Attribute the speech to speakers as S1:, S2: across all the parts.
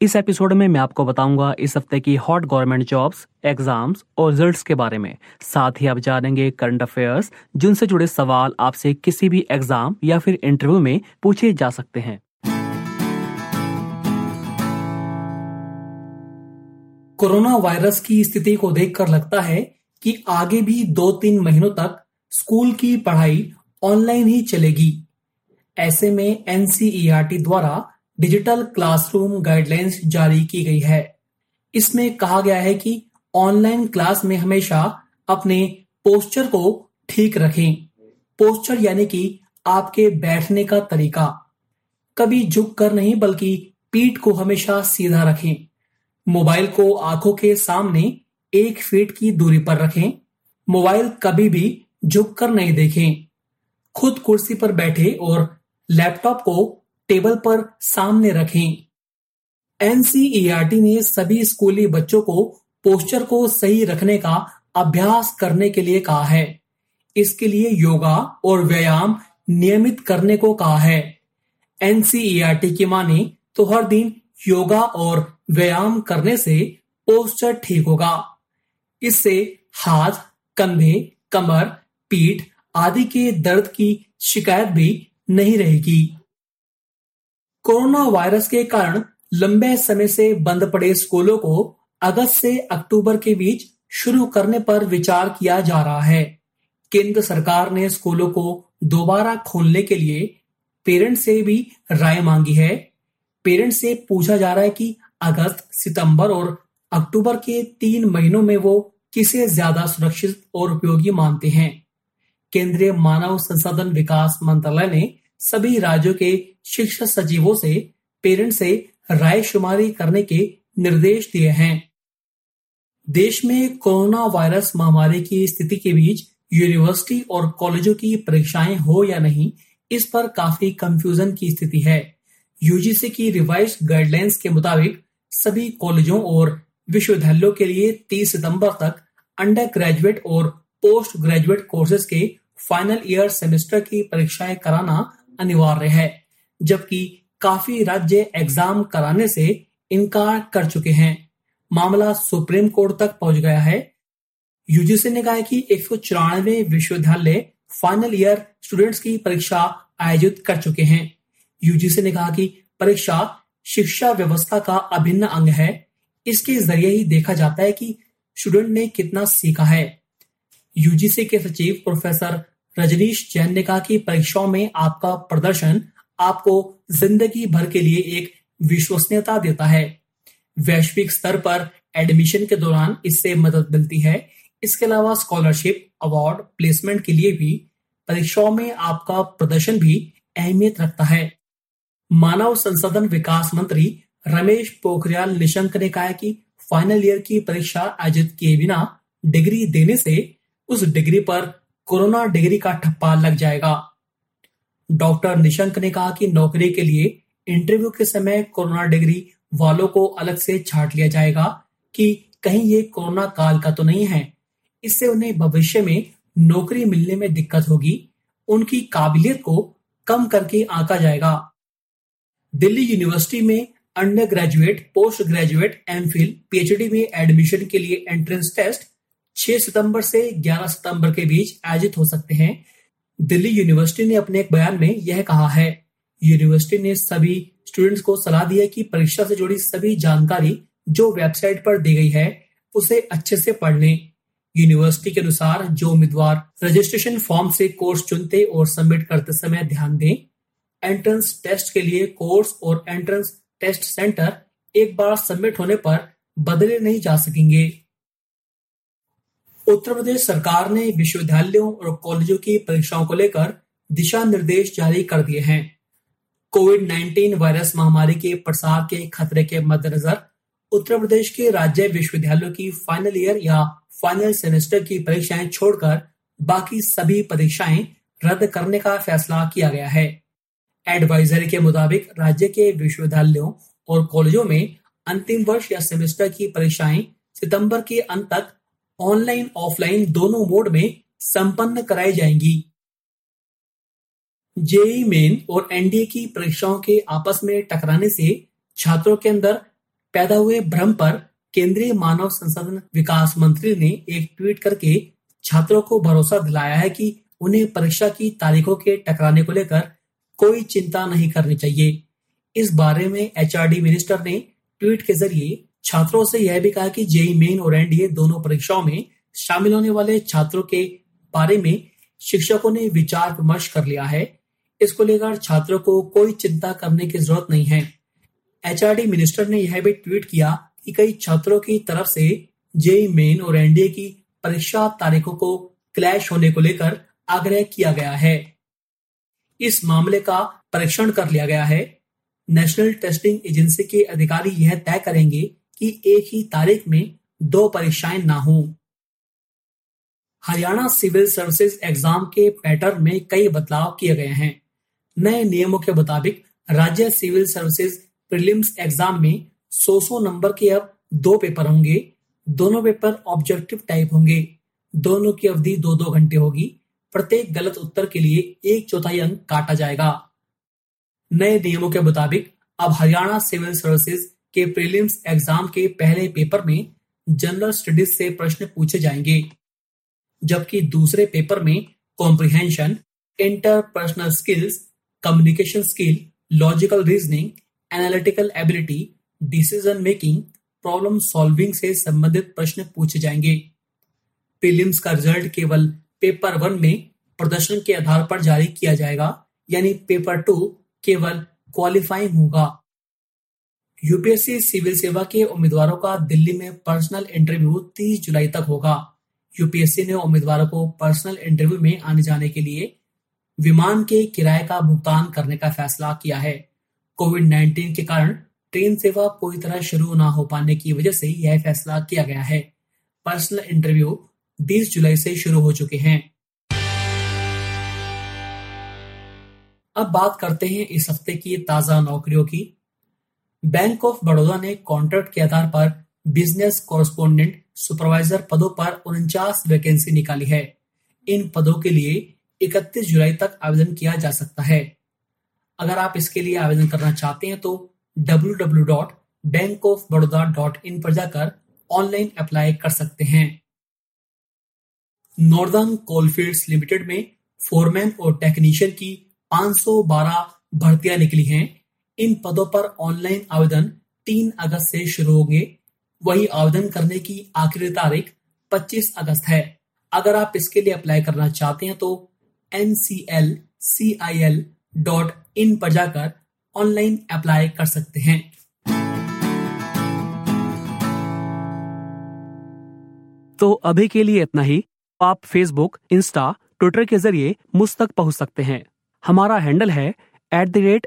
S1: इस एपिसोड में मैं आपको बताऊँगा इस हफ़्ते की हॉट गवर्नमेंट जॉब्स, एग्ज़ाम्स और रिजल्ट्स के बारे में। साथ ही आप जानेंगे करंट अफेयर्स, जिनसे जुड़े सवाल आपसे किसी भी एग्ज़ाम या फिर इंटरव्यू में पूछे जा सकते हैं।
S2: कोरोना वायरस की स्थिति को देखकर लगता है कि आगे भी दो तीन महीनों तक स्कूल की पढ़ाई ऑनलाइन ही चलेगी। ऐसे में एनसीईआरटी द्वारा डिजिटल क्लासरूम गाइडलाइंस जारी की गई है। इसमें कहा गया है कि ऑनलाइन क्लास में हमेशा अपने पोस्चर को ठीक रखें। पोस्चर यानी कि आपके बैठने का तरीका। कभी झुक कर नहीं, बल्कि पीठ को हमेशा सीधा रखें। मोबाइल को आँखों के सामने एक फीट की दूरी पर रखें। मोबाइल कभी भी झुक कर नहीं देखें। खुद कुर्सी पर बैठे और लैपटॉप को टेबल पर सामने रखें। एनसीईआरटी ने सभी स्कूली बच्चों को पोस्चर को सही रखने का अभ्यास करने के लिए कहा है। इसके लिए योगा और व्यायाम नियमित करने को कहा है। एनसीईआरटी की माने तो हर दिन योगा और व्यायाम करने से पोस्चर ठीक होगा। इससे हाथ, कंधे, कमर, पीठ आदि के दर्द की शिकायत भी नहीं रहेगी। कोरोना वायरस के कारण लंबे समय से बंद पड़े स्कूलों को अगस्त से अक्टूबर के बीच शुरू करने पर विचार किया जा रहा है। केंद्र सरकार ने स्कूलों को दोबारा खोलने के लिए पेरेंट्स से भी राय मांगी है। पेरेंट्स से पूछा जा रहा है कि अगस्त, सितंबर और अक्टूबर के तीन महीनों में वो किसे ज़्यादा सुरक्षित और उपयोगी मानते हैं? केंद्रीय मानव संसाधन विकास मंत्रालय ने सभी राज्यों के शिक्षा सचिवों से पेरेंट से राय शुमारी करने के निर्देश दिए हैं। देश में कोरोना वायरस महामारी की स्थिति के बीच यूनिवर्सिटी और कॉलेजों की परीक्षाएँ हो या नहीं, इस पर काफ़ी कंफ्यूजन की स्थिति है। यूजीसी की रिवाइज गाइडलाइंस के मुताबिक, सभी कॉलेजों और विश्वविद्यालयों के लिए 30 सितंबर तक अंडर ग्रेजुएट और पोस्ट ग्रेजुएट कोर्सेज के फाइनल ईयर सेमेस्टर की परीक्षाएँ कराना अनिवार्य है, जबकि काफ़ी राज्य एग्ज़ाम कराने से इनकार कर चुके हैं। मामला सुप्रीम कोर्ट तक पहुँच गया है। यूजीसी ने कहा कि एक विश्वविद्यालय फाइनल ईयर स्टूडेंट्स की परीक्षा आयोजित कर चुके हैं। यूजीसी ने कहा कि परीक्षा शिक्षा व्यवस्था का अभिन्न अंग है। इसके ज़रिए ही देखा जाता है कि स्टूडेंट ने कितना सीखा है। यूजीसी के सचिव प्रोफेसर रजनीश जैन ने कहा कि परीक्षाओं में आपका प्रदर्शन आपको ज़िंदगी भर के लिए एक विश्वसनीयता देता है। वैश्विक स्तर पर एडमिशन के दौरान इससे मदद मिलती है। इसके अलावा स्कॉलरशिप, अवार्ड, प्लेसमेंट के लिए भी परीक्षाओं में आपका प्रदर्शन भी अहमियत रखता है। मानव संसाधन विकास मंत्री रमेश पोखरियाल निशंक ने कहा कि फाइनल ईयर की परीक्षा आयोजित किए बिना डिग्री देने से उस डिग्री पर कोरोना डिग्री का ठप्पा लग जाएगा। डॉक्टर निशंक ने कहा कि नौकरी के लिए इंटरव्यू के समय कोरोना डिग्री वालों को अलग से छाट लिया जाएगा कि कहीं ये कोरोना काल का तो नहीं है। इससे उन्हें भविष्य में नौकरी मिलने में दिक्कत होगी। उनकी काबिलियत को कम करके आंका जाएगा। दिल्ली यूनिवर्सिटी में undergraduate, postgraduate M Phil, PhD में एडमिशन के लिए एंट्रेंस टेस्ट 6 सितंबर से 11 सितंबर के बीच आयोजित हो सकते हैं। दिल्ली यूनिवर्सिटी ने अपने एक बयान में यह कहा है। यूनिवर्सिटी ने सभी स्टूडेंट्स को सलाह दी है कि परीक्षा से जुड़ी सभी जानकारी जो वेबसाइट पर दी गई है, उसे अच्छे से पढ़ लें यूनिवर्सिटी के अनुसार जो उम्मीदवार रजिस्ट्रेशन फॉर्म से कोर्स चुनते और सबमिट करते समय ध्यान दें, एंट्रेंस टेस्ट के लिए कोर्स और एंट्रेंस टेस्ट सेंटर एक बार सबमिट होने पर बदले नहीं जा सकेंगे। उत्तर प्रदेश सरकार ने विश्वविद्यालयों और कॉलेजों की परीक्षाओं को लेकर दिशा निर्देश जारी कर दिए हैं। कोविड 19 वायरस महामारी के प्रसार के खतरे के मद्देनजर उत्तर प्रदेश के राज्य विश्वविद्यालयों की फाइनल ईयर या फाइनल सेमेस्टर की परीक्षाएँ छोड़कर बाकी सभी परीक्षाएँ रद्द करने का फैसला किया गया है। एडवाइजरी के मुताबिक राज्य के विश्वविद्यालयों और कॉलेजों में अंतिम वर्ष या सेमेस्टर की परीक्षाएँ सितंबर के अंत तक ऑनलाइन, ऑफलाइन दोनों मोड में संपन्न कराई जाएँगी। जेई मेन और एनडीए की परीक्षाओं के आपस में टकराने से छात्रों के अंदर पैदा हुए भ्रम पर केंद्रीय मानव संसाधन विकास मंत्री ने एक ट्वीट करके छात्रों को भरोसा दिलाया है कि उन्हें परीक्षा की तारीखों के टकराने को लेकर कोई चिंता नहीं करनी चाहिए। इस बारे में एचआरडी मिनिस्टर ने ट्वीट के ज़रिए छात्रों से यह भी कहा कि जेई मेन और एनडीए दोनों परीक्षाओं में शामिल होने वाले छात्रों के बारे में शिक्षकों ने विचार विमर्श कर लिया है। इसको लेकर छात्रों को कोई चिंता करने की ज़रूरत नहीं है। एचआरडी मिनिस्टर ने यह भी ट्वीट किया कि कई छात्रों की तरफ़ से जेई मेन और एनडीए की परीक्षा तारीखों को क्लैश होने को लेकर आग्रह किया गया है। इस मामले का परीक्षण कर लिया गया है। नेशनल टेस्टिंग एजेंसी के अधिकारी यह तय करेंगे कि एक ही तारीख में दो परीक्षाएँ ना हो। हरियाणा सिविल सर्विसेज़ एग्ज़ाम के पैटर्न में कई बदलाव किए गए हैं। नए नियमों के मुताबिक राज्य सिविल सर्विसेज़ प्रीलिम्स एग्ज़ाम में 100-100 नंबर के अब दो पेपर होंगे, दोनों पेपर ऑब्जेक्टिव टाइप होंगे। दोनों की अवधि दो दो घंटे होगी। प्रत्येक गलत उत्तर के लिए एक चौथाई अंक काटा जाएगा। नए नियमों के मुताबिक अब हरियाणा सिविल सर्विसेज़ के प्रीलिम्स एग्ज़ाम के पहले पेपर में जनरल स्टडीज़ से प्रश्न पूछे जाएँगे, जबकि दूसरे पेपर में comprehension interpersonal skills communication skill logical reasoning analytical ability decision making problem solving से संबंधित प्रश्न पूछे जाएँगे। प्रीलिम्स का रिज़ल्ट केवल पेपर वन में प्रदर्शन के आधार पर जारी किया जाएगा, यानी पेपर टू केवल क्वालिफाइंग होगा। यूपीएससी सिविल सेवा के उम्मीदवारों का दिल्ली में पर्सनल इंटरव्यू 30 जुलाई तक होगा। यूपीएससी ने उम्मीदवारों को पर्सनल इंटरव्यू में आने जाने के लिए विमान के किराए का भुगतान करने का फैसला किया है। कोविड 19 के कारण ट्रेन सेवा पूरी तरह शुरू ना हो पाने की वजह से यह फैसला किया गया है। पर्सनल इंटरव्यू 20 जुलाई से शुरू हो चुके हैं। अब बात करते हैं इस हफ़्ते की ताज़ा नौकरियों की। बैंक ऑफ़ बड़ौदा ने कॉन्ट्रैक्ट के आधार पर बिज़नेस कॉरस्पोंडेंट सुपरवाइजर पदों पर उनचास वैकेंसी निकाली है। इन पदों के लिए 31 जुलाई तक आवेदन किया जा सकता है। अगर आप इसके लिए आवेदन करना चाहते हैं तो www.bankofbaroda.in पर जाकर ऑनलाइन अप्लाई कर सकते हैं। नॉर्दर्न कोलफील्ड्स लिमिटेड में फोरमैन और टेक्नीशियन की 512 भर्तियाँ निकली हैं। इन पदों पर ऑनलाइन आवेदन 3 अगस्त से शुरू होंगे। वही आवेदन करने की आखिरी तारीख 25 अगस्त है। अगर आप इसके लिए अप्लाई करना चाहते हैं तो N C L C I L dot in पर जाकर ऑनलाइन अप्लाई कर सकते हैं।
S1: तो अभी के लिए इतना ही। आप फेसबुक इंस्टा ट्विटर के ज़रिए मुझ तक पहुँच सकते हैं। हमारा हैंडल है at the rate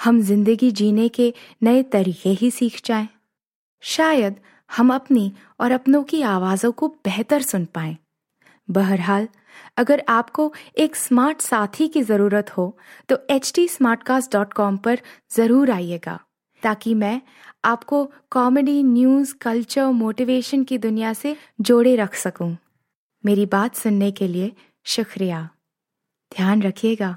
S3: हम ज़िंदगी जीने के नए तरीके ही सीख जाएँ। शायद हम अपनी और अपनों की आवाज़ों को बेहतर सुन पाएँ। बहरहाल, अगर आपको एक स्मार्ट साथी की ज़रूरत हो तो एच टी पर ज़रूर आइएगा, ताकि मैं आपको कॉमेडी न्यूज़ कल्चर मोटिवेशन की दुनिया से जोड़े रख सकूँ। मेरी बात सुनने के लिए शुक्रिया ध्यान रखिएगा